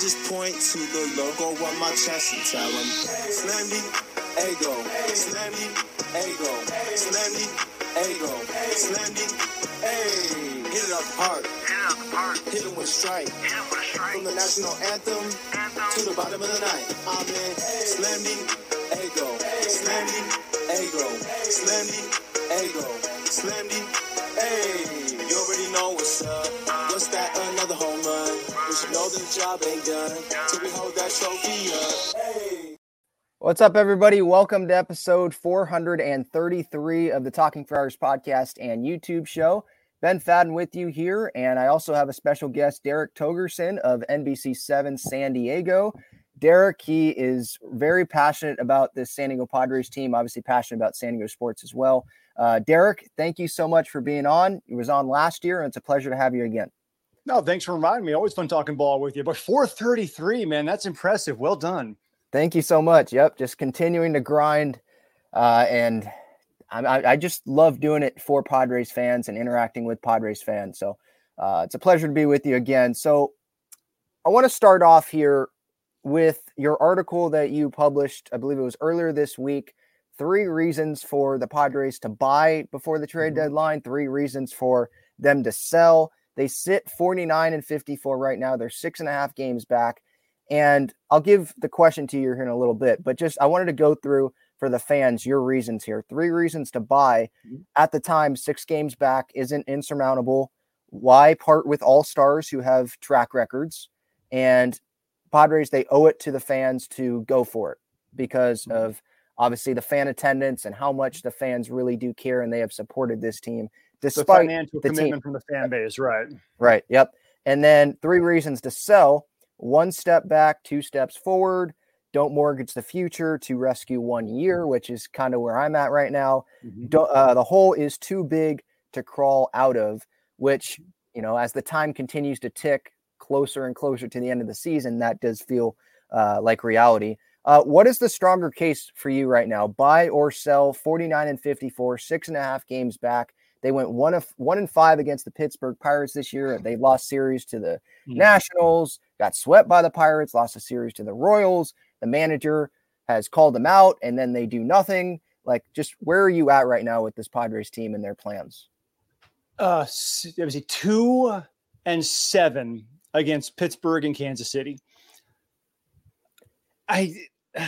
just point to the logo on my chest and tell them, Slammy, ego, Slammy, ego, Slammy, ego, Slammy, hey. Hit it up hard. Hit it with strike. From the national anthem to the bottom of the night. I'm in Slammy, ego, Slammy, ego, Slammy, ego, Slammy, hey. You already know what's up. Job ain't done till we hold that trophy up. Hey. What's up, everybody? Welcome to episode 433 of the Talking Friars podcast and YouTube show. Ben Fadden with you here, and I also have a special guest, Derek Togerson of NBC7 San Diego. Derek, he is very passionate about this San Diego Padres team, obviously passionate about San Diego sports as well. Uh, Derek, thank you so much for being on. It was on last year, and it's a pleasure to have you again. No, thanks for reminding me. Always fun talking ball with you. But 433, man, that's impressive. Well done. Thank you so much. Yep, just continuing to grind, uh, and I, I just love doing it for Padres fans and interacting with Padres fans. So uh, it's a pleasure to be with you again. So I want to start off here with your article that you published. I believe it was earlier this week. Three reasons for the Padres to buy before the trade mm-hmm. deadline. Three reasons for them to sell. They sit 49 and 54 right now. They're six and a half games back. And I'll give the question to you here in a little bit, but just I wanted to go through for the fans your reasons here. Three reasons to buy. Mm-hmm. At the time, six games back isn't insurmountable. Why part with all stars who have track records? And Padres, they owe it to the fans to go for it because mm-hmm. of obviously the fan attendance and how much the fans really do care and they have supported this team despite the financial the commitment team. from the fan base, right? Right. Yep. And then three reasons to sell: one step back, two steps forward don't mortgage the future to rescue one year, which is kind of where I'm at right now. Mm-hmm. Uh, the hole is too big to crawl out of, which, you know, as the time continues to tick closer and closer to the end of the season, that does feel uh, like reality. Uh, what is the stronger case for you right now? Buy or sell 49 and 54, six and a half games back. They went one of one and five against the Pittsburgh Pirates this year. They lost series to the mm-hmm. Nationals, got swept by the Pirates, lost a series to the Royals. The manager has called them out and then they do nothing. Like, just where are you at right now with this Padres team and their plans? Uh, let me see, two and seven against Pittsburgh and Kansas City. I,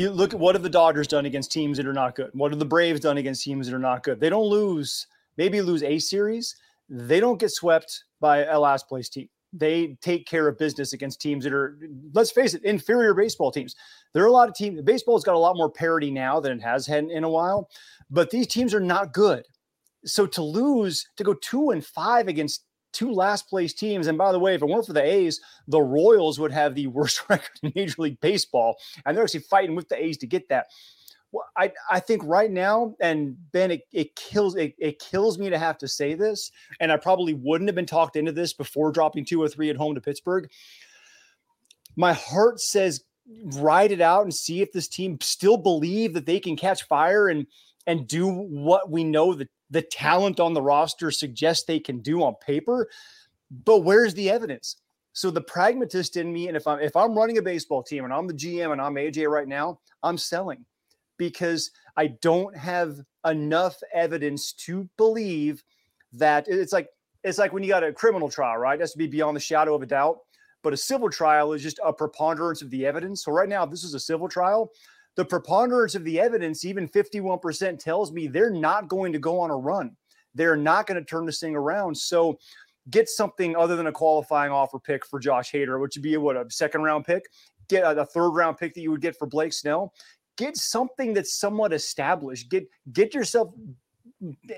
you look at what have the Dodgers done against teams that are not good? What have the Braves done against teams that are not good? They don't lose, maybe lose a series. They don't get swept by a last place team they take care of business against teams that are, let's face it, inferior baseball teams. There are a lot of teams. Baseball's got a lot more parity now than it has had in a while, but these teams are not good. So to lose, to go two and five against two last place teams, and by the way, if it weren't for the A's, the Royals would have the worst record in Major League Baseball, and they're actually fighting with the A's to get that. Well, I, I think right now, and Ben, it, it kills it, it kills me to have to say this, and I probably wouldn't have been talked into this before dropping two or three at home to Pittsburgh. My heart says ride it out and see if this team still believe that they can catch fire and and do what we know that the talent on the roster suggests they can do on paper. But where's the evidence? So the pragmatist in me, and if I'm if I'm running a baseball team and I'm the GM and I'm AJ right now, I'm selling because I don't have enough evidence to believe that it's like it's like when you got a criminal trial, right? It has to be beyond the shadow of a doubt. But a civil trial is just a preponderance of the evidence. So right now, this is a civil trial. The preponderance of the evidence, even 51%, tells me they're not going to go on a run. They're not going to turn this thing around. So get something other than a qualifying offer pick for Josh Hader, which would be what a second round pick. Get a, a third round pick that you would get for Blake Snell get something that's somewhat established. Get get yourself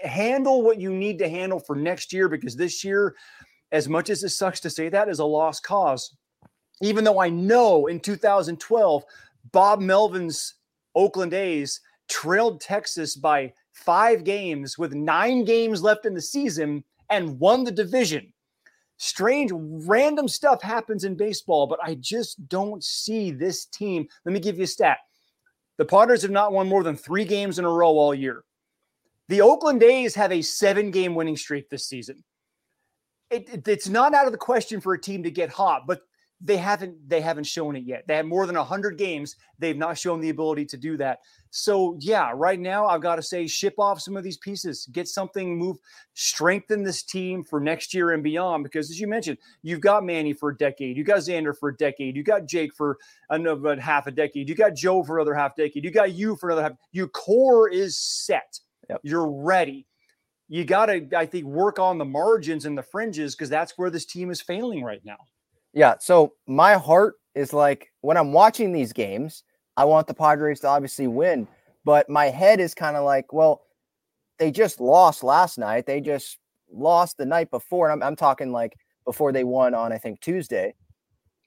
handle what you need to handle for next year because this year, as much as it sucks to say that, is a lost cause. Even though I know in 2012, Bob Melvin's Oakland A's trailed Texas by five games with nine games left in the season and won the division. Strange, random stuff happens in baseball, but I just don't see this team. Let me give you a stat the Padres have not won more than three games in a row all year. The Oakland A's have a seven game winning streak this season. It, it, it's not out of the question for a team to get hot, but they haven't they haven't shown it yet. They have more than 100 games. They've not shown the ability to do that. So yeah, right now I've got to say ship off some of these pieces, get something move, strengthen this team for next year and beyond. Because as you mentioned, you've got Manny for a decade, you got Xander for a decade, you got Jake for another half a decade, you got Joe for another half decade, you got you for another half. Your core is set. Yep. You're ready. You got to, I think, work on the margins and the fringes because that's where this team is failing right now. Yeah. So my heart is like when I'm watching these games, I want the Padres to obviously win, but my head is kind of like, well, they just lost last night. They just lost the night before. And I'm, I'm talking like before they won on, I think, Tuesday.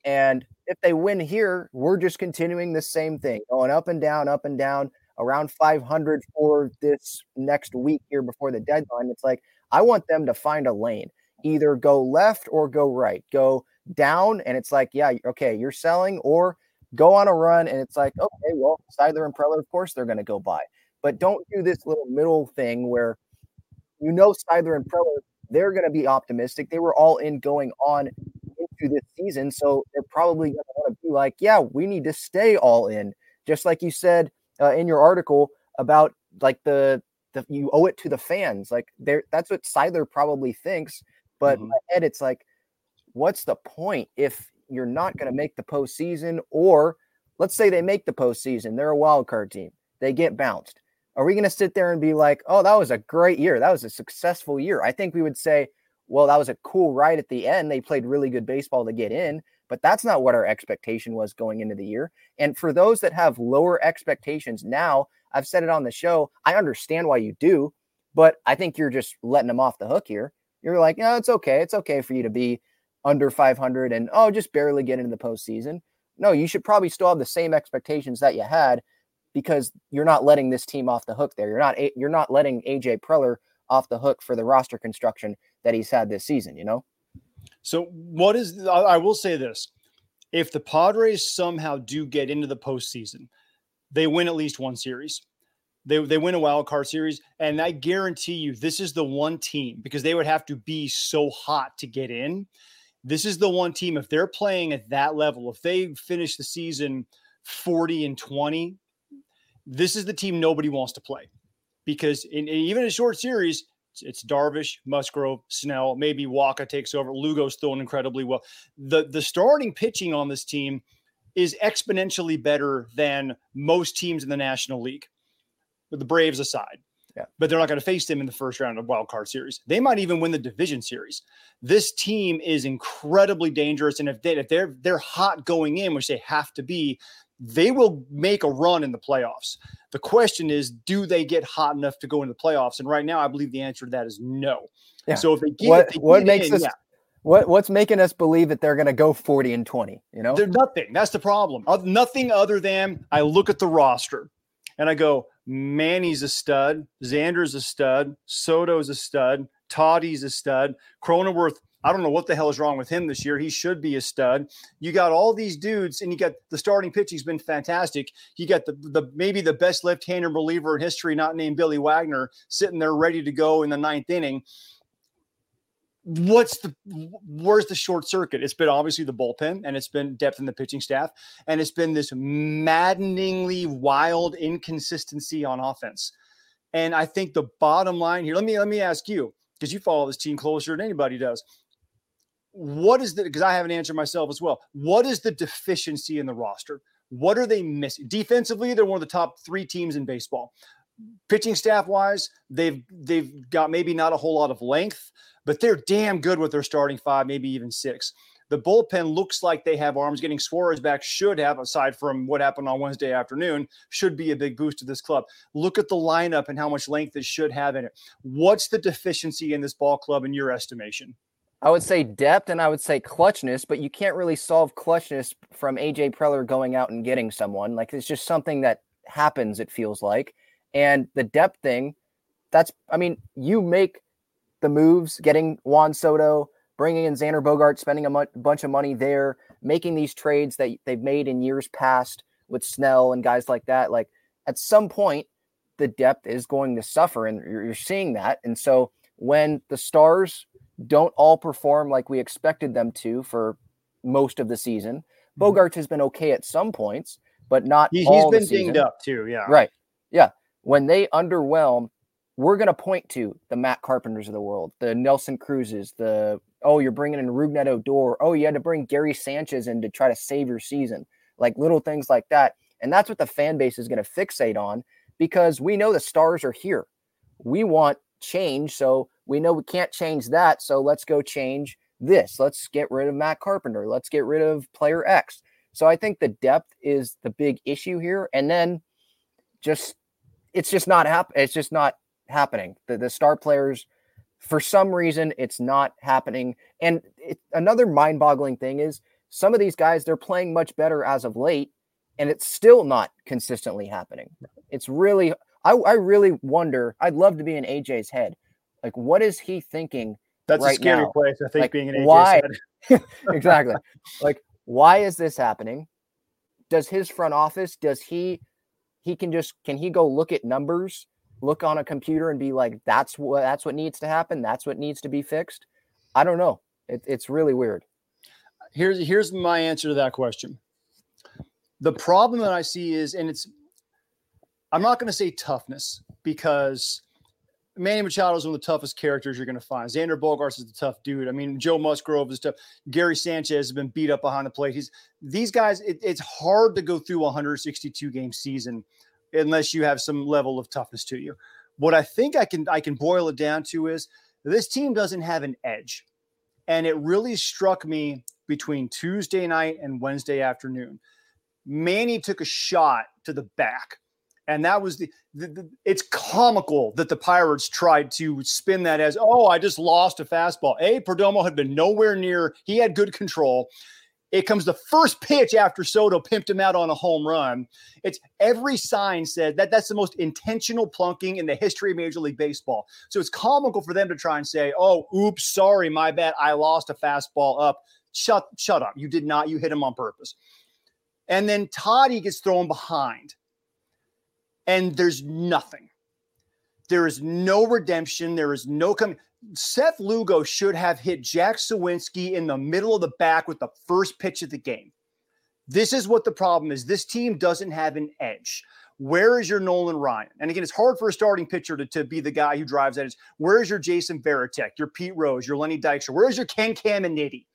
And if they win here, we're just continuing the same thing, going up and down, up and down, around 500 for this next week here before the deadline. It's like, I want them to find a lane, either go left or go right, go down. And it's like, yeah, okay, you're selling, or go on a run. And it's like, okay, well, Seidler and Preller, of course, they're going to go buy. But don't do this little middle thing where you know Seidler and Preller, they're going to be optimistic. They were all in going on into this season. So they're probably going to want to be like, yeah, we need to stay all in. Just like you said uh, in your article about like the, the you owe it to the fans. Like there, that's what Seidler probably thinks. But mm-hmm. head, it's like, what's the point if you're not going to make the postseason? Or let's say they make the postseason, they're a wild card team, they get bounced. Are we going to sit there and be like, oh, that was a great year? That was a successful year. I think we would say, well, that was a cool ride at the end. They played really good baseball to get in, but that's not what our expectation was going into the year. And for those that have lower expectations now, I've said it on the show, I understand why you do, but I think you're just letting them off the hook here. You're like, yeah, it's okay. It's okay for you to be under 500 and, oh, just barely get into the postseason. No, you should probably still have the same expectations that you had because you're not letting this team off the hook there. You're not you're not letting AJ Preller off the hook for the roster construction that he's had this season, you know? So what is I will say this. If the Padres somehow do get into the postseason, they win at least one series. They, they win a wild card series, and I guarantee you this is the one team because they would have to be so hot to get in. This is the one team if they're playing at that level, if they finish the season 40 and 20, this is the team nobody wants to play because in, in even a short series, it's Darvish, Musgrove, Snell, maybe Wacha takes over. Lugo's throwing incredibly well. The the starting pitching on this team is exponentially better than most teams in the National League, with the Braves aside. Yeah. But they're not going to face them in the first round of wild card series. They might even win the division series. This team is incredibly dangerous, and if they if they're they're hot going in, which they have to be, they will make a run in the playoffs. The question is, do they get hot enough to go into the playoffs? And right now, I believe the answer to that is no. Yeah. So if they get, what, they what makes in, us, yeah. what what's making us believe that they're going to go forty and twenty? You know, they're nothing. That's the problem. Nothing other than I look at the roster and I go, Manny's a stud, Xander's a stud, Soto's a stud, Toddy's a stud, Cronenworth I don't know what the hell is wrong with him this year. He should be a stud. You got all these dudes, and you got the starting pitching's been fantastic. You got the the maybe the best left-hander reliever in history, not named Billy Wagner, sitting there ready to go in the ninth inning. What's the where's the short circuit? It's been obviously the bullpen, and it's been depth in the pitching staff, and it's been this maddeningly wild inconsistency on offense. And I think the bottom line here, let me let me ask you, because you follow this team closer than anybody does what is the because I have an answer myself as well. What is the deficiency in the roster? What are they missing? Defensively, they're one of the top three teams in baseball. Pitching staff wise, they've they've got maybe not a whole lot of length, but they're damn good with their starting five, maybe even six. The bullpen looks like they have arms. Getting Suarez back should have, aside from what happened on Wednesday afternoon, should be a big boost to this club. Look at the lineup and how much length it should have in it. What's the deficiency in this ball club in your estimation? I would say depth and I would say clutchness, but you can't really solve clutchness from AJ Preller going out and getting someone. Like it's just something that happens, it feels like. And the depth thing, that's, I mean, you make the moves, getting Juan Soto, bringing in Xander Bogaerts, spending a bunch of money there, making these trades that they've made in years past with Snell and guys like that. Like at some point, the depth is going to suffer, and you're, you're seeing that. And so when the stars don't all perform like we expected them to for most of the season. Mm-hmm. Bogaerts has been okay at some points, but not He, has been dinged up too. Yeah. Right. Yeah. When they underwhelm, we're going to point to the Matt Carpenters of the world, the Nelson Cruzes, the, oh, you're bringing in Rougned Odor. Oh, you had to bring Gary Sanchez in to try to save your season. Like little things like that. And that's what the fan base is going to fixate on because we know the stars are here. We want change. So we know we can't change that. So let's go change this. Let's get rid of Matt Carpenter. Let's get rid of player X. So I think the depth is the big issue here. And then just it's just not happening. It's just not happening. The the star players, for some reason, it's not happening. And it, another mind-boggling thing is some of these guys they're playing much better as of late, and it's still not consistently happening. It's really I, I really wonder. I'd love to be in AJ's head. Like, what is he thinking? That's a scary now. place. I think Like, being an AJ's why- said. exactly. like, why is this happening? Does his front office, does he, he can just, can he go look at numbers, look on a computer and be like, that's what, that's what needs to happen. That's what needs to be fixed. I don't know. It, it's really weird. here's here's my answer to that question. The problem that I see is, and it's, I'm not going to say toughness because Manny Machado is one of the toughest characters you're going to find. Xander Bogaerts is a tough dude. I mean, Joe Musgrove is tough. Gary Sanchez has been beat up behind the plate. He's these guys. It, it's hard to go through a 162 game season unless you have some level of toughness to you. What I think I can I can boil it down to is this team doesn't have an edge, and it really struck me between Tuesday night and Wednesday afternoon. Manny took a shot to the back. And that was the, the, the, it's comical that the Pirates tried to spin that as, oh, I just lost a fastball. A, Perdomo had been nowhere near, he had good control. It comes the first pitch after Soto pimped him out on a home run. It's every sign said that that's the most intentional plunking in the history of Major League Baseball. So it's comical for them to try and say, oh, oops, sorry, my bad. I lost a fastball up. Shut, shut up. You did not, you hit him on purpose. And then Toddy gets thrown behind and there's nothing. There is no redemption. There is no coming. Seth Lugo should have hit Jack Suwinski in the middle of the back with the first pitch of the game. This is what the problem is. This team doesn't have an edge. Where is your Nolan Ryan? And again, it's hard for a starting pitcher to, to be the guy who drives that. Where is your Jason Varitek, your Pete Rose, your Lenny Dykstra? Where is your Ken Caminiti?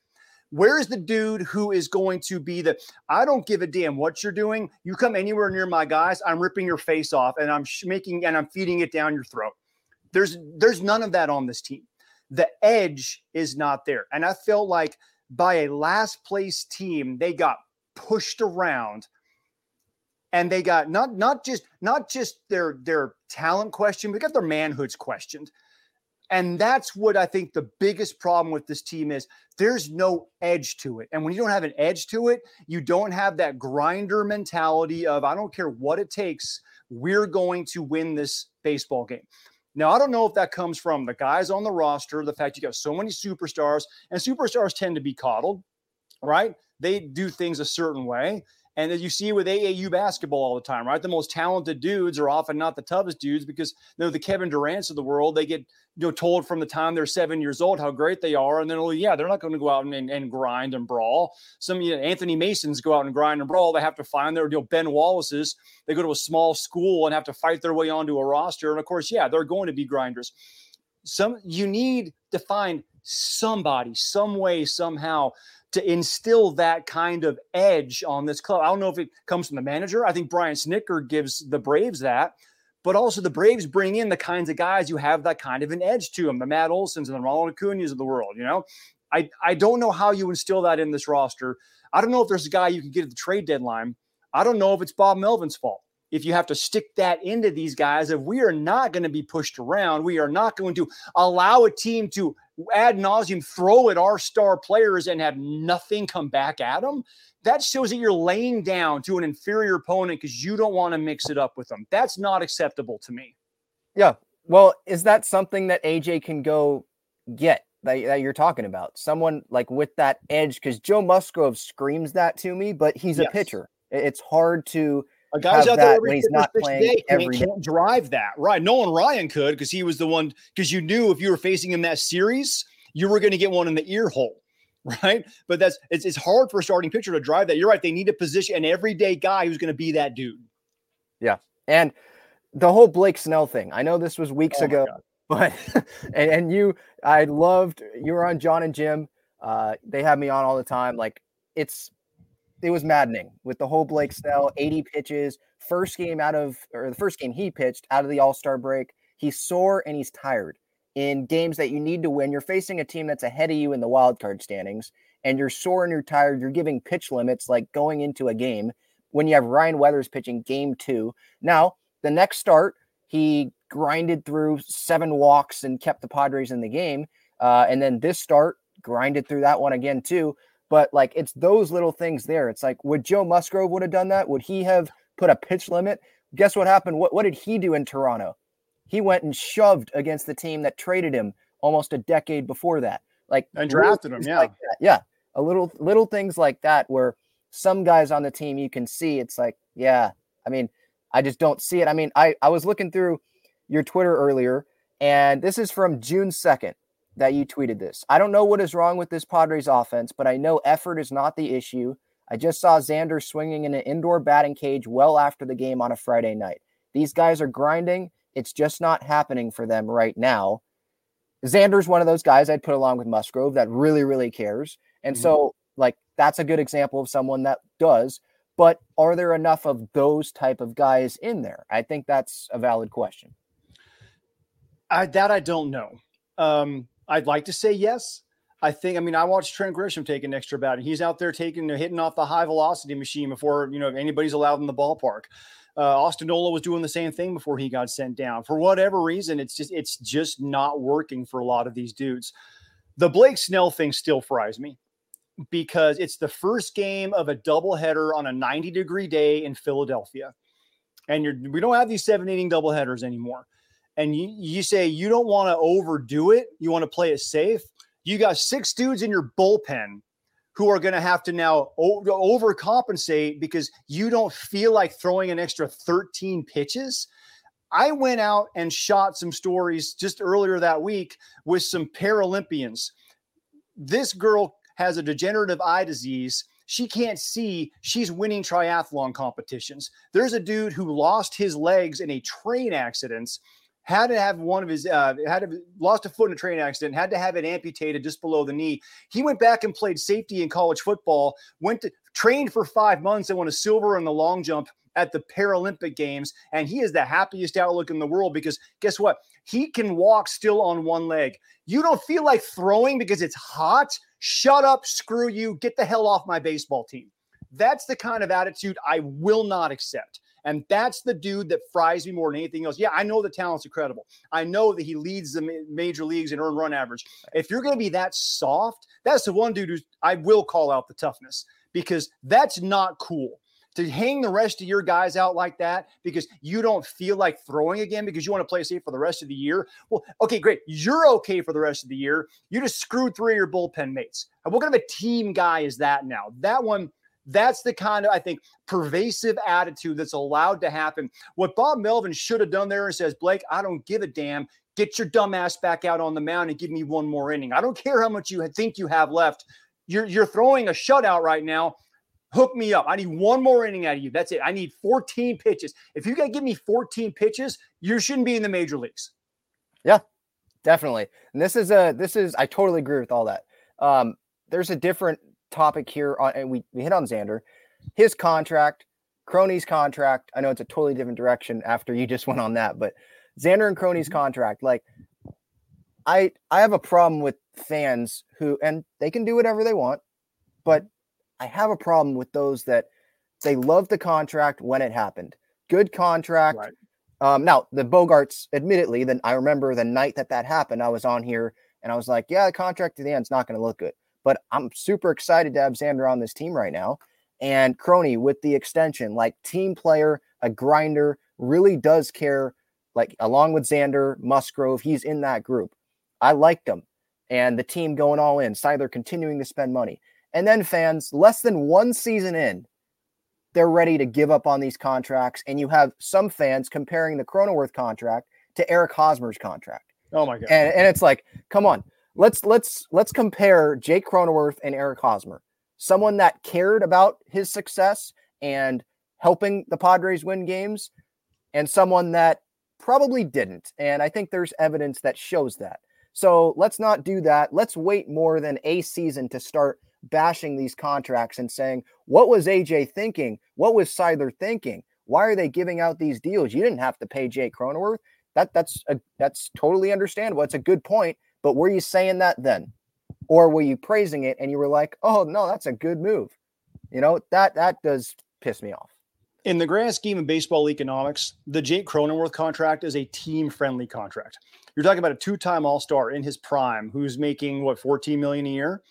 Where is the dude who is going to be the I don't give a damn what you're doing. You come anywhere near my guys, I'm ripping your face off and I'm making and I'm feeding it down your throat. There's there's none of that on this team. The edge is not there. And I felt like by a last place team, they got pushed around and they got not not just not just their their talent question, but got their manhoods questioned. And that's what I think the biggest problem with this team is there's no edge to it. And when you don't have an edge to it, you don't have that grinder mentality of I don't care what it takes, we're going to win this baseball game. Now, I don't know if that comes from the guys on the roster, the fact you got so many superstars, and superstars tend to be coddled, right? They do things a certain way. And as you see with AAU basketball all the time, right? The most talented dudes are often not the toughest dudes because they're the Kevin Durant's of the world. They get you know told from the time they're seven years old how great they are, and then well, yeah, they're not going to go out and, and, and grind and brawl. Some you know, Anthony Masons go out and grind and brawl. They have to find their you know Ben Wallace's. They go to a small school and have to fight their way onto a roster, and of course, yeah, they're going to be grinders. Some you need to find somebody, some way, somehow to instill that kind of edge on this club. I don't know if it comes from the manager. I think Brian Snitker gives the Braves that, but also the Braves bring in the kinds of guys who have that kind of an edge to them, the Matt Olsons and the Ronald Acuna's of the world. You know, I I don't know how you instill that in this roster. I don't know if there's a guy you can get at the trade deadline. I don't know if it's Bob Melvin's fault. If you have to stick that into these guys, if we are not going to be pushed around, we are not going to allow a team to ad nauseum throw at our star players and have nothing come back at them, that shows that you're laying down to an inferior opponent because you don't want to mix it up with them. That's not acceptable to me. Yeah. Well, is that something that AJ can go get that, that you're talking about? Someone like with that edge, because Joe Musgrove screams that to me, but he's a pitcher. It's hard to A guy's out there when he's not playing day can't, every day. can't drive that. Right. Nolan Ryan could because he was the one, because you knew if you were facing him that series, you were going to get one in the ear hole. right? But that's it's, it's hard for a starting pitcher to drive that. You're right. They need a position, an everyday guy who's going to be that dude. Yeah. And the whole Blake Snell thing, I know this was weeks oh ago, but and, and, you, I loved you were on John and Jim. Uh, they have me on all the time. Like it's, it was maddening with the whole Blake Snell 80 pitches, first game out of, or the first game he pitched out of the All Star break. He's sore and he's tired in games that you need to win. You're facing a team that's ahead of you in the wild card standings, and you're sore and you're tired. You're giving pitch limits like going into a game when you have Ryan Weathers pitching game two. Now, the next start, he grinded through seven walks and kept the Padres in the game. Uh, and then this start, grinded through that one again, too. But like it's those little things there. It's like, would Joe Musgrove would have done that? Would he have put a pitch limit? Guess what happened? What, what did he do in Toronto? He went and shoved against the team that traded him almost a decade before that. Like and drafted him, yeah. Like yeah. A little little things like that where some guys on the team you can see it's like, yeah, I mean, I just don't see it. I mean, I, I was looking through your Twitter earlier, and this is from June 2nd that you tweeted this. I don't know what is wrong with this Padres offense, but I know effort is not the issue. I just saw Xander swinging in an indoor batting cage well after the game on a Friday night. These guys are grinding it's just not happening for them right now. Xander's one of those guys I'd put along with Musgrove that really, really cares. And mm-hmm. so, like, that's a good example of someone that does. But are there enough of those type of guys in there? I think that's a valid question. I, that I don't know. Um, I'd like to say yes. I think. I mean, I watched Trent Grisham take an extra bat, and he's out there taking, hitting off the high velocity machine before you know anybody's allowed in the ballpark. Uh, Austin Nola was doing the same thing before he got sent down. For whatever reason, it's just it's just not working for a lot of these dudes. The Blake Snell thing still fries me because it's the first game of a doubleheader on a 90 degree day in Philadelphia. And you're we don't have these seven inning doubleheaders anymore. And you, you say you don't want to overdo it, you want to play it safe. You got six dudes in your bullpen who are going to have to now o- overcompensate because you don't feel like throwing an extra 13 pitches. I went out and shot some stories just earlier that week with some Paralympians. This girl has a degenerative eye disease. She can't see. She's winning triathlon competitions. There's a dude who lost his legs in a train accident had to have one of his uh, had to, lost a foot in a train accident, had to have it amputated just below the knee. He went back and played safety in college football. Went to trained for five months and won a silver in the long jump at the Paralympic Games, and he is the happiest outlook in the world because guess what? He can walk still on one leg. You don't feel like throwing because it's hot. Shut up, screw you, get the hell off my baseball team. That's the kind of attitude I will not accept. And that's the dude that fries me more than anything else. Yeah, I know the talent's incredible. I know that he leads the major leagues in earned run average. If you're going to be that soft, that's the one dude who I will call out the toughness because that's not cool to hang the rest of your guys out like that because you don't feel like throwing again because you want to play safe for the rest of the year. Well, okay, great. You're okay for the rest of the year. You just screwed three of your bullpen mates. What kind of a team guy is that now? That one that's the kind of, I think, pervasive attitude that's allowed to happen. What Bob Melvin should have done there is says, Blake, I don't give a damn. Get your dumb ass back out on the mound and give me one more inning. I don't care how much you think you have left. You're, you're throwing a shutout right now. Hook me up. I need one more inning out of you. That's it. I need 14 pitches. If you got to give me 14 pitches, you shouldn't be in the major leagues. Yeah, definitely. And this is a this is I totally agree with all that. Um, there's a different topic here on, and we, we hit on Xander, his contract, Crony's contract. I know it's a totally different direction after you just went on that, but Xander and Crony's mm-hmm. contract, like I I have a problem with fans who and they can do whatever they want, but I have a problem with those that they love the contract when it happened. Good contract. Right. Um, now the Bogaerts, admittedly, then I remember the night that that happened, I was on here and I was like, yeah, the contract to the end is not going to look good. But I'm super excited to have Xander on this team right now. And Crony with the extension, like team player, a grinder, really does care. Like along with Xander, Musgrove, he's in that group. I liked him. And the team going all in, Seidler continuing to spend money. And then fans, less than one season in, they're ready to give up on these contracts. And you have some fans comparing the Cronenworth contract to Eric Hosmer's contract. Oh my God. And, and it's like, come on. Let's let's let's compare Jake Cronenworth and Eric Hosmer. Someone that cared about his success and helping the Padres win games, and someone that probably didn't. And I think there's evidence that shows that. So let's not do that. Let's wait more than a season to start bashing these contracts and saying, what was AJ thinking? What was Seidler thinking? Why are they giving out these deals? You didn't have to pay Jake Cronenworth. That that's a, that's totally understandable. It's a good point. But were you saying that then? Or were you praising it and you were like, oh no, that's a good move? You know, that that does piss me off. In the grand scheme of baseball economics, the Jake Cronenworth contract is a team-friendly contract. You're talking about a two-time All-Star in his prime who's making what 14 million a year.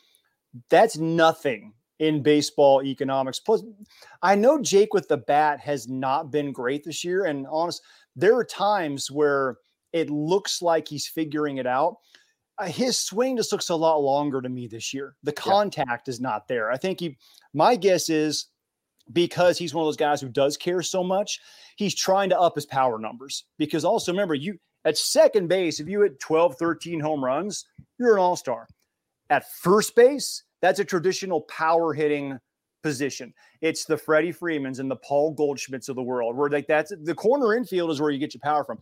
That's nothing in baseball economics. Plus, I know Jake with the bat has not been great this year. And honest, there are times where it looks like he's figuring it out. Uh, his swing just looks a lot longer to me this year. The contact yeah. is not there. I think he, my guess is because he's one of those guys who does care so much, he's trying to up his power numbers. Because also remember, you at second base, if you hit 12, 13 home runs, you're an all star. At first base, that's a traditional power hitting position. It's the Freddie Freemans and the Paul Goldschmidts of the world, where like that's the corner infield is where you get your power from.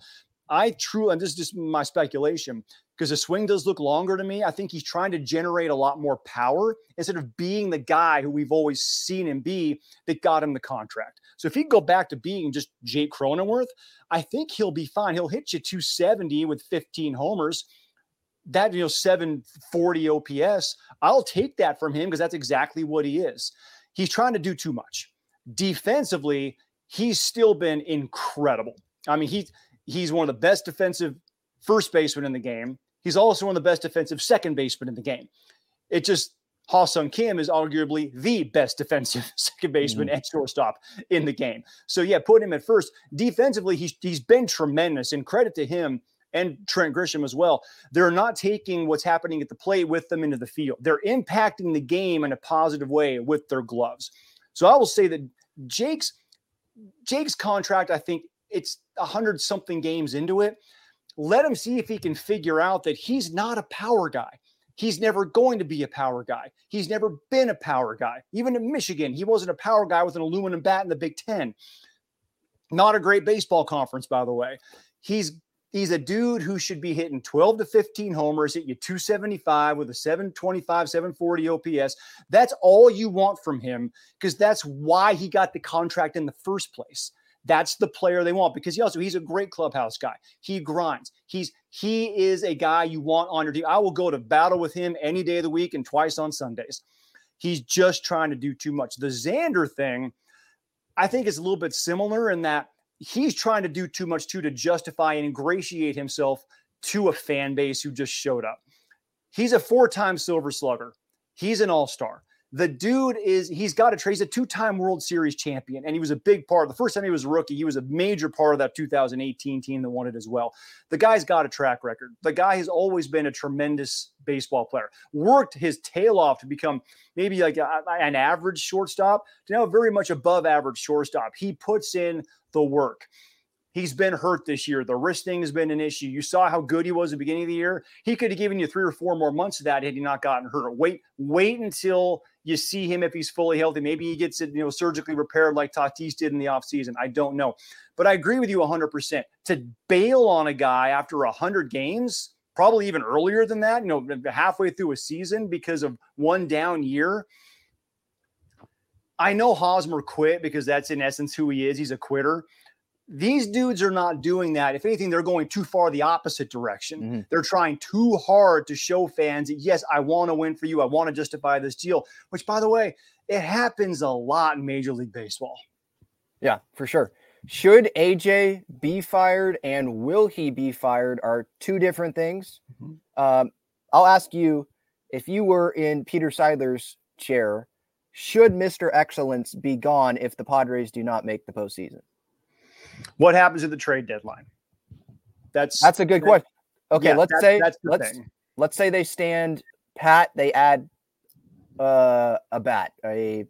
I truly, and this is just my speculation, because the swing does look longer to me. I think he's trying to generate a lot more power instead of being the guy who we've always seen him be that got him the contract. So if he go back to being just Jake Cronenworth, I think he'll be fine. He'll hit you 270 with 15 homers. That, you know, 740 OPS, I'll take that from him because that's exactly what he is. He's trying to do too much. Defensively, he's still been incredible. I mean, he he's one of the best defensive first basemen in the game. He's also one of the best defensive second basemen in the game. It just Ha-Seong Kim is arguably the best defensive second baseman mm-hmm. and shortstop in the game. So yeah, put him at first. Defensively, he's he's been tremendous, and credit to him and Trent Grisham as well. They're not taking what's happening at the plate with them into the field. They're impacting the game in a positive way with their gloves. So I will say that Jake's Jake's contract, I think it's a hundred something games into it. Let him see if he can figure out that he's not a power guy. He's never going to be a power guy. He's never been a power guy. Even in Michigan, he wasn't a power guy with an aluminum bat in the Big Ten. Not a great baseball conference, by the way. He's he's a dude who should be hitting 12 to 15 homers, hit you 275 with a 725, 740 OPS. That's all you want from him because that's why he got the contract in the first place. That's the player they want because he also he's a great clubhouse guy. He grinds. He's he is a guy you want on your team. I will go to battle with him any day of the week and twice on Sundays. He's just trying to do too much. The Xander thing, I think, is a little bit similar in that he's trying to do too much too to justify and ingratiate himself to a fan base who just showed up. He's a four-time Silver Slugger. He's an all-star the dude is he's got a trade. He's a two-time World Series champion, and he was a big part. The first time he was a rookie, he was a major part of that 2018 team that won it as well. The guy's got a track record. The guy has always been a tremendous baseball player. Worked his tail off to become maybe like a, an average shortstop to now very much above average shortstop. He puts in the work. He's been hurt this year. The wrist thing has been an issue. You saw how good he was at the beginning of the year. He could have given you three or four more months of that had he not gotten hurt. Wait, wait until you see him if he's fully healthy. Maybe he gets it, you know, surgically repaired like Tatis did in the offseason. I don't know. But I agree with you 100%. To bail on a guy after 100 games, probably even earlier than that, you know, halfway through a season because of one down year. I know Hosmer quit because that's in essence who he is. He's a quitter. These dudes are not doing that. If anything, they're going too far the opposite direction. Mm-hmm. They're trying too hard to show fans that, yes, I want to win for you. I want to justify this deal, which, by the way, it happens a lot in Major League Baseball. Yeah, for sure. Should AJ be fired and will he be fired are two different things. Mm-hmm. Um, I'll ask you if you were in Peter Seidler's chair, should Mr. Excellence be gone if the Padres do not make the postseason? What happens at the trade deadline? That's that's a good question. Okay, yeah, let's that's, say let's thing. let's say they stand pat. They add uh, a bat, a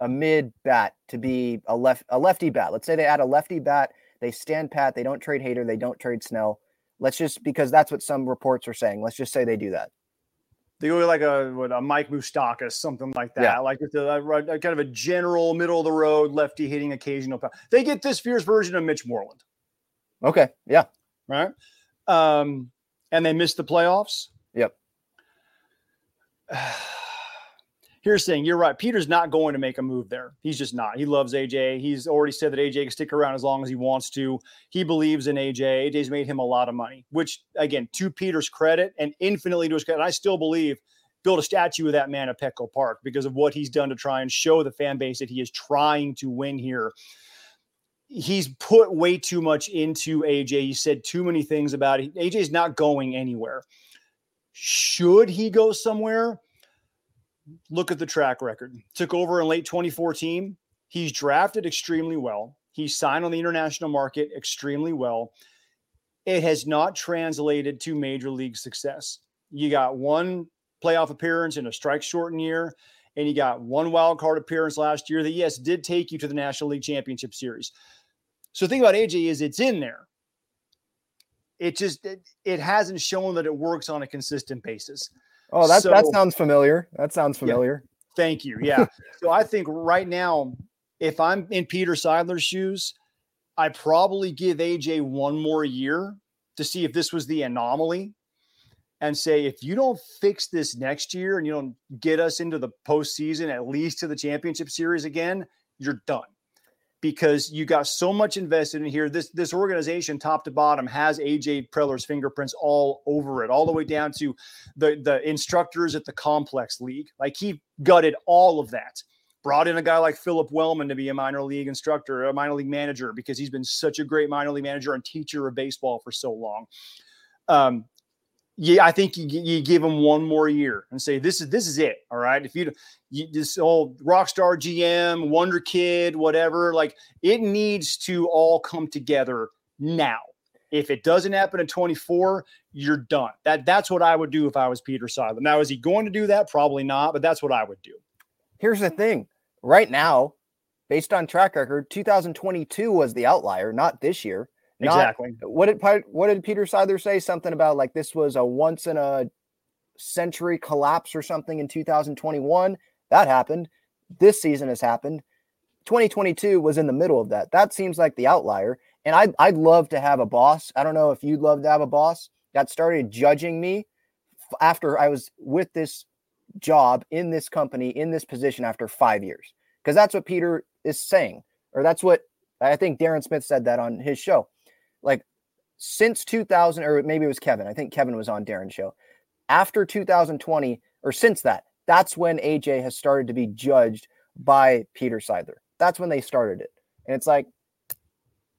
a mid bat to be a left a lefty bat. Let's say they add a lefty bat. They stand pat. They don't trade Hader. They don't trade Snell. Let's just because that's what some reports are saying. Let's just say they do that. They go like a what, a Mike Moustakas, something like that. Yeah. Like with the uh, kind of a general middle of the road lefty hitting occasional. Power. They get this fierce version of Mitch Moreland, Okay. Yeah. right? Um, and they miss the playoffs. Yep. Here's thing, you're right. Peter's not going to make a move there. He's just not. He loves AJ. He's already said that AJ can stick around as long as he wants to. He believes in AJ. AJ's made him a lot of money, which again, to Peter's credit and infinitely to his credit, I still believe build a statue of that man at Petco Park because of what he's done to try and show the fan base that he is trying to win here. He's put way too much into AJ. He said too many things about it. AJ's not going anywhere. Should he go somewhere? Look at the track record. Took over in late 2014. He's drafted extremely well. He signed on the international market extremely well. It has not translated to major league success. You got one playoff appearance in a strike shortened year, and you got one wild card appearance last year that, yes, did take you to the National League Championship Series. So the thing about AJ is it's in there. It just it, it hasn't shown that it works on a consistent basis. Oh, that So- that sounds familiar. That sounds Yeah. familiar. Thank you. Yeah. so I think right now, if I'm in Peter Seidler's shoes, I probably give AJ one more year to see if this was the anomaly and say, if you don't fix this next year and you don't get us into the postseason, at least to the championship series again, you're done. Because you got so much invested in here. This this organization, top to bottom, has AJ Preller's fingerprints all over it, all the way down to the the instructors at the complex league. Like he gutted all of that. Brought in a guy like Phillip Wellman to be a minor league instructor, a minor league manager, because he's been such a great minor league manager and teacher of baseball for so long. Um, yeah, I think you, you give him one more year and say this is this is it. All right, if you, you this old rock star GM, wonder kid, whatever, like it needs to all come together now. If it doesn't happen in 24, you're done. That that's what I would do if I was Peter Seidler. Now, is he going to do that? Probably not, but that's what I would do. Here's the thing. Right now, based on track record, 2022 was the outlier, not this year. Not- Exactly. What did what did Peter Seidler say? Something about like this was a once in a century collapse or something in 2021. That happened. This season has happened. 2022 was in the middle of that. That seems like the outlier. And I'd, I'd love to have a boss. I don't know if you'd love to have a boss that started judging me after I was with this job in this company in this position after five years. Because that's what Peter is saying, or that's what I think Darren Smith said that on his show. Like since 2000, or maybe it was Kevin. I think Kevin was on Darren's show. After 2020, or since that, that's when AJ has started to be judged by Peter Seidler. That's when they started it. And it's like,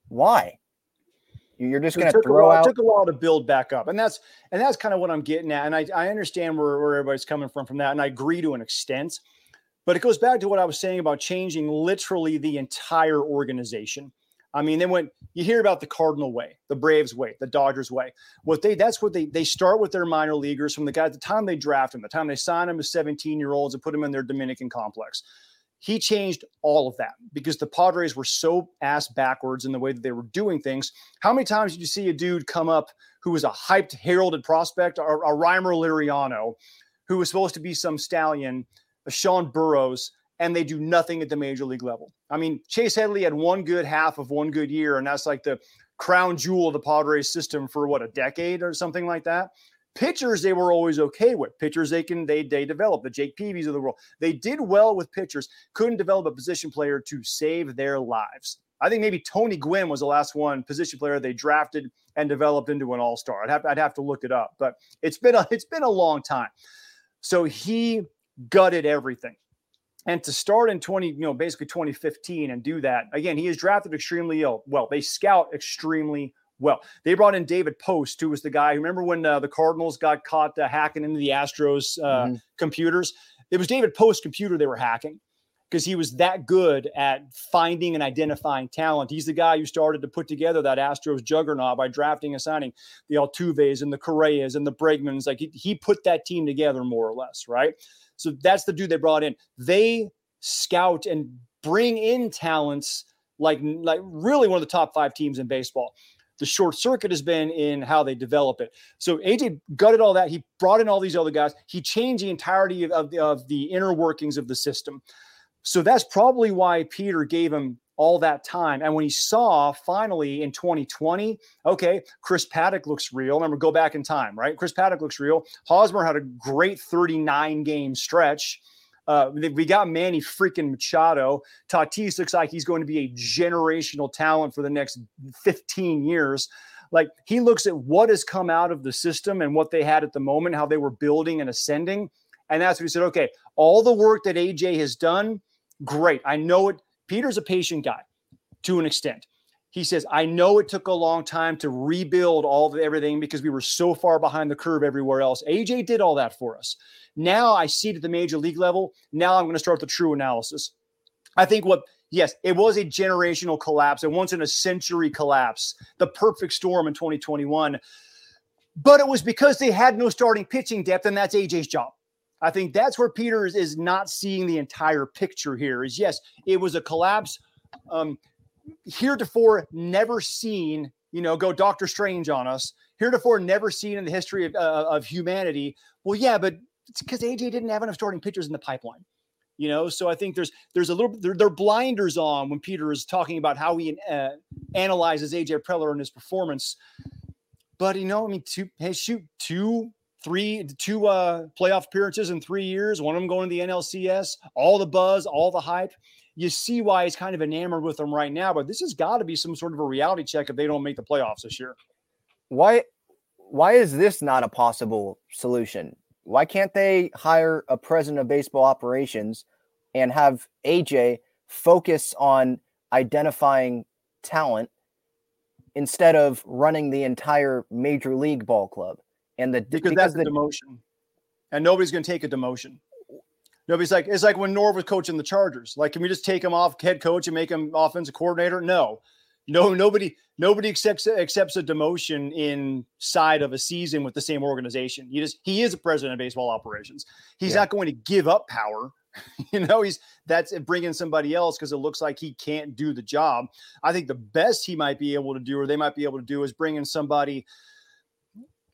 why? You're just going to throw while- it took a while to build back up, and that's and that's kind of what I'm getting at. And I, I understand where, where everybody's coming from from that, and I agree to an extent. But it goes back to what I was saying about changing literally the entire organization. I mean, they went. You hear about the Cardinal way, the Braves way, the Dodgers way. What they that's what they they start with their minor leaguers from the guy at the time they draft them, the time they sign them as 17 year olds and put them in their Dominican complex. He changed all of that because the Padres were so ass backwards in the way that they were doing things. How many times did you see a dude come up who was a hyped, heralded prospect, a, a Rymer Liriano, who was supposed to be some stallion, a Sean Burroughs, and they do nothing at the major league level? I mean, Chase Headley had one good half of one good year, and that's like the crown jewel of the Padres system for what a decade or something like that. Pitchers they were always okay with. Pitchers they can they they develop the Jake Peavies of the world. They did well with pitchers. Couldn't develop a position player to save their lives. I think maybe Tony Gwynn was the last one position player they drafted and developed into an all star. I'd have I'd have to look it up, but it's been a it's been a long time. So he gutted everything. And to start in 20, you know, basically 2015 and do that again, he is drafted extremely ill. Well, they scout extremely well. They brought in David Post, who was the guy. Remember when uh, the Cardinals got caught uh, hacking into the Astros uh, Mhm. computers? It was David Post's computer they were hacking because he was that good at finding and identifying talent. He's the guy who started to put together that Astros juggernaut by drafting and signing the Altuves and the Correas and the Bregmans. Like he, he put that team together more or less, right? So that's the dude they brought in. They scout and bring in talents like like really one of the top five teams in baseball. The short circuit has been in how they develop it. So AJ gutted all that. He brought in all these other guys. He changed the entirety of, of, of the inner workings of the system. So that's probably why Peter gave him all that time. And when he saw finally in 2020, okay, Chris Paddack looks real. Remember, go back in time, right? Chris Paddack looks real. Hosmer had a great 39 game stretch. Uh, we got Manny freaking Machado. Tatis looks like he's going to be a generational talent for the next 15 years. Like he looks at what has come out of the system and what they had at the moment, how they were building and ascending. And that's what he said, okay, all the work that AJ has done, great. I know it Peter's a patient guy to an extent. He says, I know it took a long time to rebuild all of everything because we were so far behind the curve everywhere else. AJ did all that for us. Now I see it at the major league level. Now I'm going to start the true analysis. I think what, yes, it was a generational collapse, a once in a century collapse, the perfect storm in 2021. But it was because they had no starting pitching depth, and that's AJ's job. I think that's where Peters is not seeing the entire picture here. Is yes, it was a collapse. Um, heretofore never seen, you know, go Doctor Strange on us. Heretofore never seen in the history of, uh, of humanity. Well, yeah, but it's because AJ didn't have enough starting pitchers in the pipeline. You know, so I think there's there's a little are blinders on when Peter is talking about how he uh, analyzes AJ Preller and his performance. But you know, I mean, two hey, shoot two three two uh playoff appearances in three years one of them going to the nlcs all the buzz all the hype. You see why he's kind of enamored with them right now but this has got to be some sort of a reality check if they don't make the playoffs this year. Why why is this not a possible solution? Why can't they hire a president of baseball operations and have aj focus on identifying talent instead of running the entire major league ball club and the because, because that's the demotion, and nobody's going to take a demotion. Nobody's like it's like when Norv was coaching the Chargers. Like, can we just take him off head coach and make him offensive coordinator? No, no, nobody, nobody accepts accepts a demotion inside of a season with the same organization. You just he is a president of baseball operations. He's yeah. not going to give up power. you know, he's that's bringing somebody else because it looks like he can't do the job. I think the best he might be able to do, or they might be able to do, is bring in somebody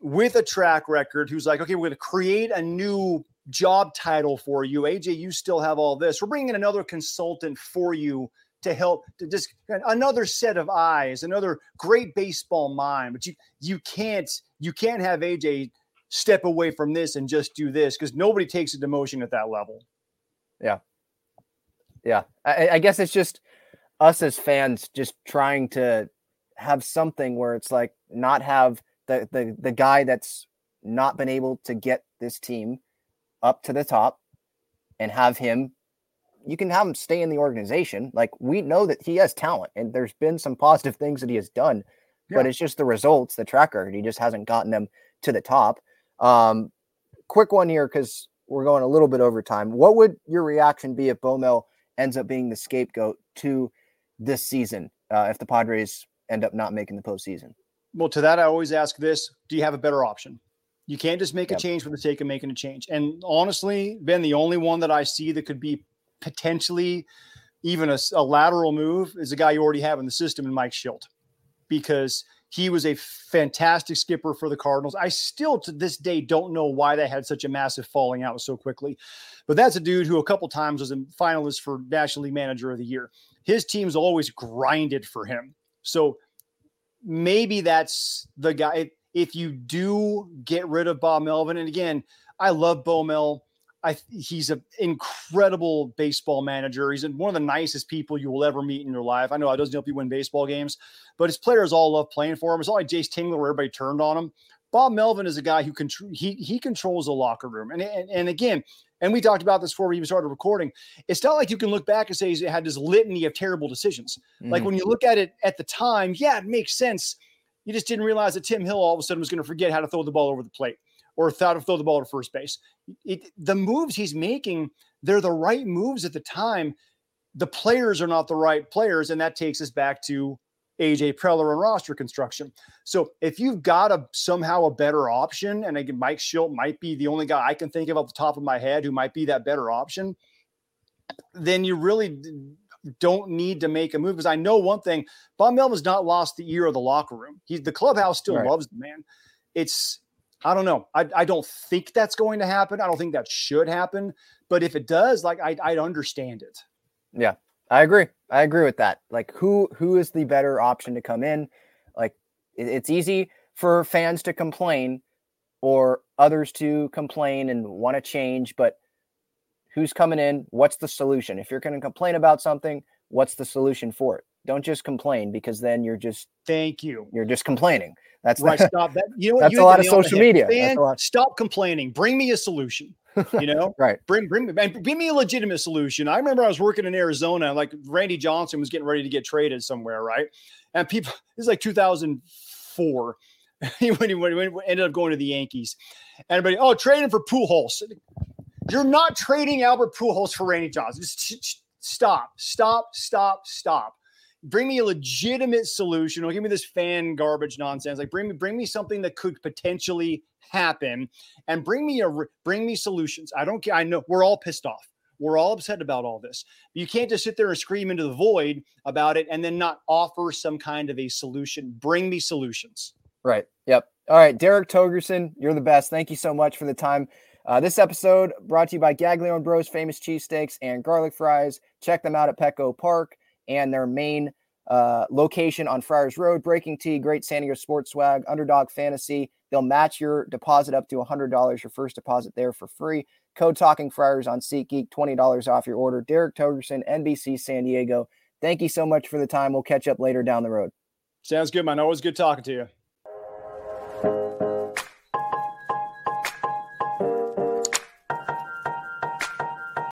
with a track record who's like, okay, we're going to create a new job title for you. AJ, you still have all this. We're bringing in another consultant for you to help to just another set of eyes, another great baseball mind. But you you can't you can't have AJ step away from this and just do this because nobody takes a demotion at that level. Yeah, yeah. I, I guess it's just us as fans just trying to have something where it's like not have the the the guy that's not been able to get this team up to the top and have him you can have him stay in the organization. Like we know that he has talent and there's been some positive things that he has done yeah. but it's just the results the tracker he just hasn't gotten them to the top. Um quick one here because we're going a little bit over time. What would your reaction be if Mel ends up being the scapegoat to this season uh, if the padres end up not making the postseason well, to that, I always ask this Do you have a better option? You can't just make yep. a change for the sake of making a change. And honestly, Ben, the only one that I see that could be potentially even a, a lateral move is a guy you already have in the system, and Mike Shildt because he was a fantastic skipper for the Cardinals. I still to this day don't know why they had such a massive falling out so quickly. But that's a dude who a couple times was a finalist for National League Manager of the Year. His teams always grinded for him. So maybe that's the guy. If you do get rid of Bob Melvin, and again, I love Bo Mel. I, he's an incredible baseball manager. He's one of the nicest people you will ever meet in your life. I know it doesn't help you win baseball games, but his players all love playing for him. It's not like Jayce Tingler where everybody turned on him. Bob Melvin is a guy who can he he controls the locker room. And, and and again, and we talked about this before we even started recording. It's not like you can look back and say he had this litany of terrible decisions. Mm-hmm. Like when you look at it at the time, yeah, it makes sense. You just didn't realize that Tim Hill all of a sudden was going to forget how to throw the ball over the plate or thought to throw the ball to first base. It, the moves he's making, they're the right moves at the time. The players are not the right players, and that takes us back to AJ Preller and roster construction. So if you've got a somehow a better option, and again, Mike Shildt might be the only guy I can think of off the top of my head who might be that better option, then you really don't need to make a move because I know one thing: Bob Melvin's not lost the ear of the locker room. He's the clubhouse still right. loves the man. It's I don't know. I, I don't think that's going to happen. I don't think that should happen. But if it does, like I I'd understand it. Yeah, I agree. I agree with that. Like who who is the better option to come in? Like it, it's easy for fans to complain or others to complain and want to change, but who's coming in? What's the solution? If you're going to complain about something, what's the solution for it? Don't just complain because then you're just thank you. You're just complaining. That's right. The, stop that. You know what? That's you a lot of social media. Stop complaining. Bring me a solution. You know, right? Bring bring and bring me a legitimate solution. I remember I was working in Arizona, like Randy Johnson was getting ready to get traded somewhere, right? And people, this is like 2004. when he, when he ended up going to the Yankees, and everybody, oh, trading for Pujols. You're not trading Albert Pujols for Randy Johnson. Just stop, stop, stop, stop bring me a legitimate solution. Don't give me this fan garbage nonsense. Like bring me bring me something that could potentially happen, and bring me a bring me solutions. I don't care. I know we're all pissed off. We're all upset about all this. You can't just sit there and scream into the void about it and then not offer some kind of a solution. Bring me solutions. Right. Yep. All right, Derek Togerson, you're the best. Thank you so much for the time. Uh, this episode brought to you by Gaglione Bros Famous Cheesesteaks and Garlic Fries. Check them out at Petco Park and their main uh, location on Friars Road. BreakingT, great San Diego sports swag, Underdog Fantasy. They'll match your deposit up to $100, your first deposit there for free. Code Talking Friars on SeatGeek, $20 off your order. Derek Togerson, NBC San Diego. Thank you so much for the time. We'll catch up later down the road. Sounds good, man. Always good talking to you.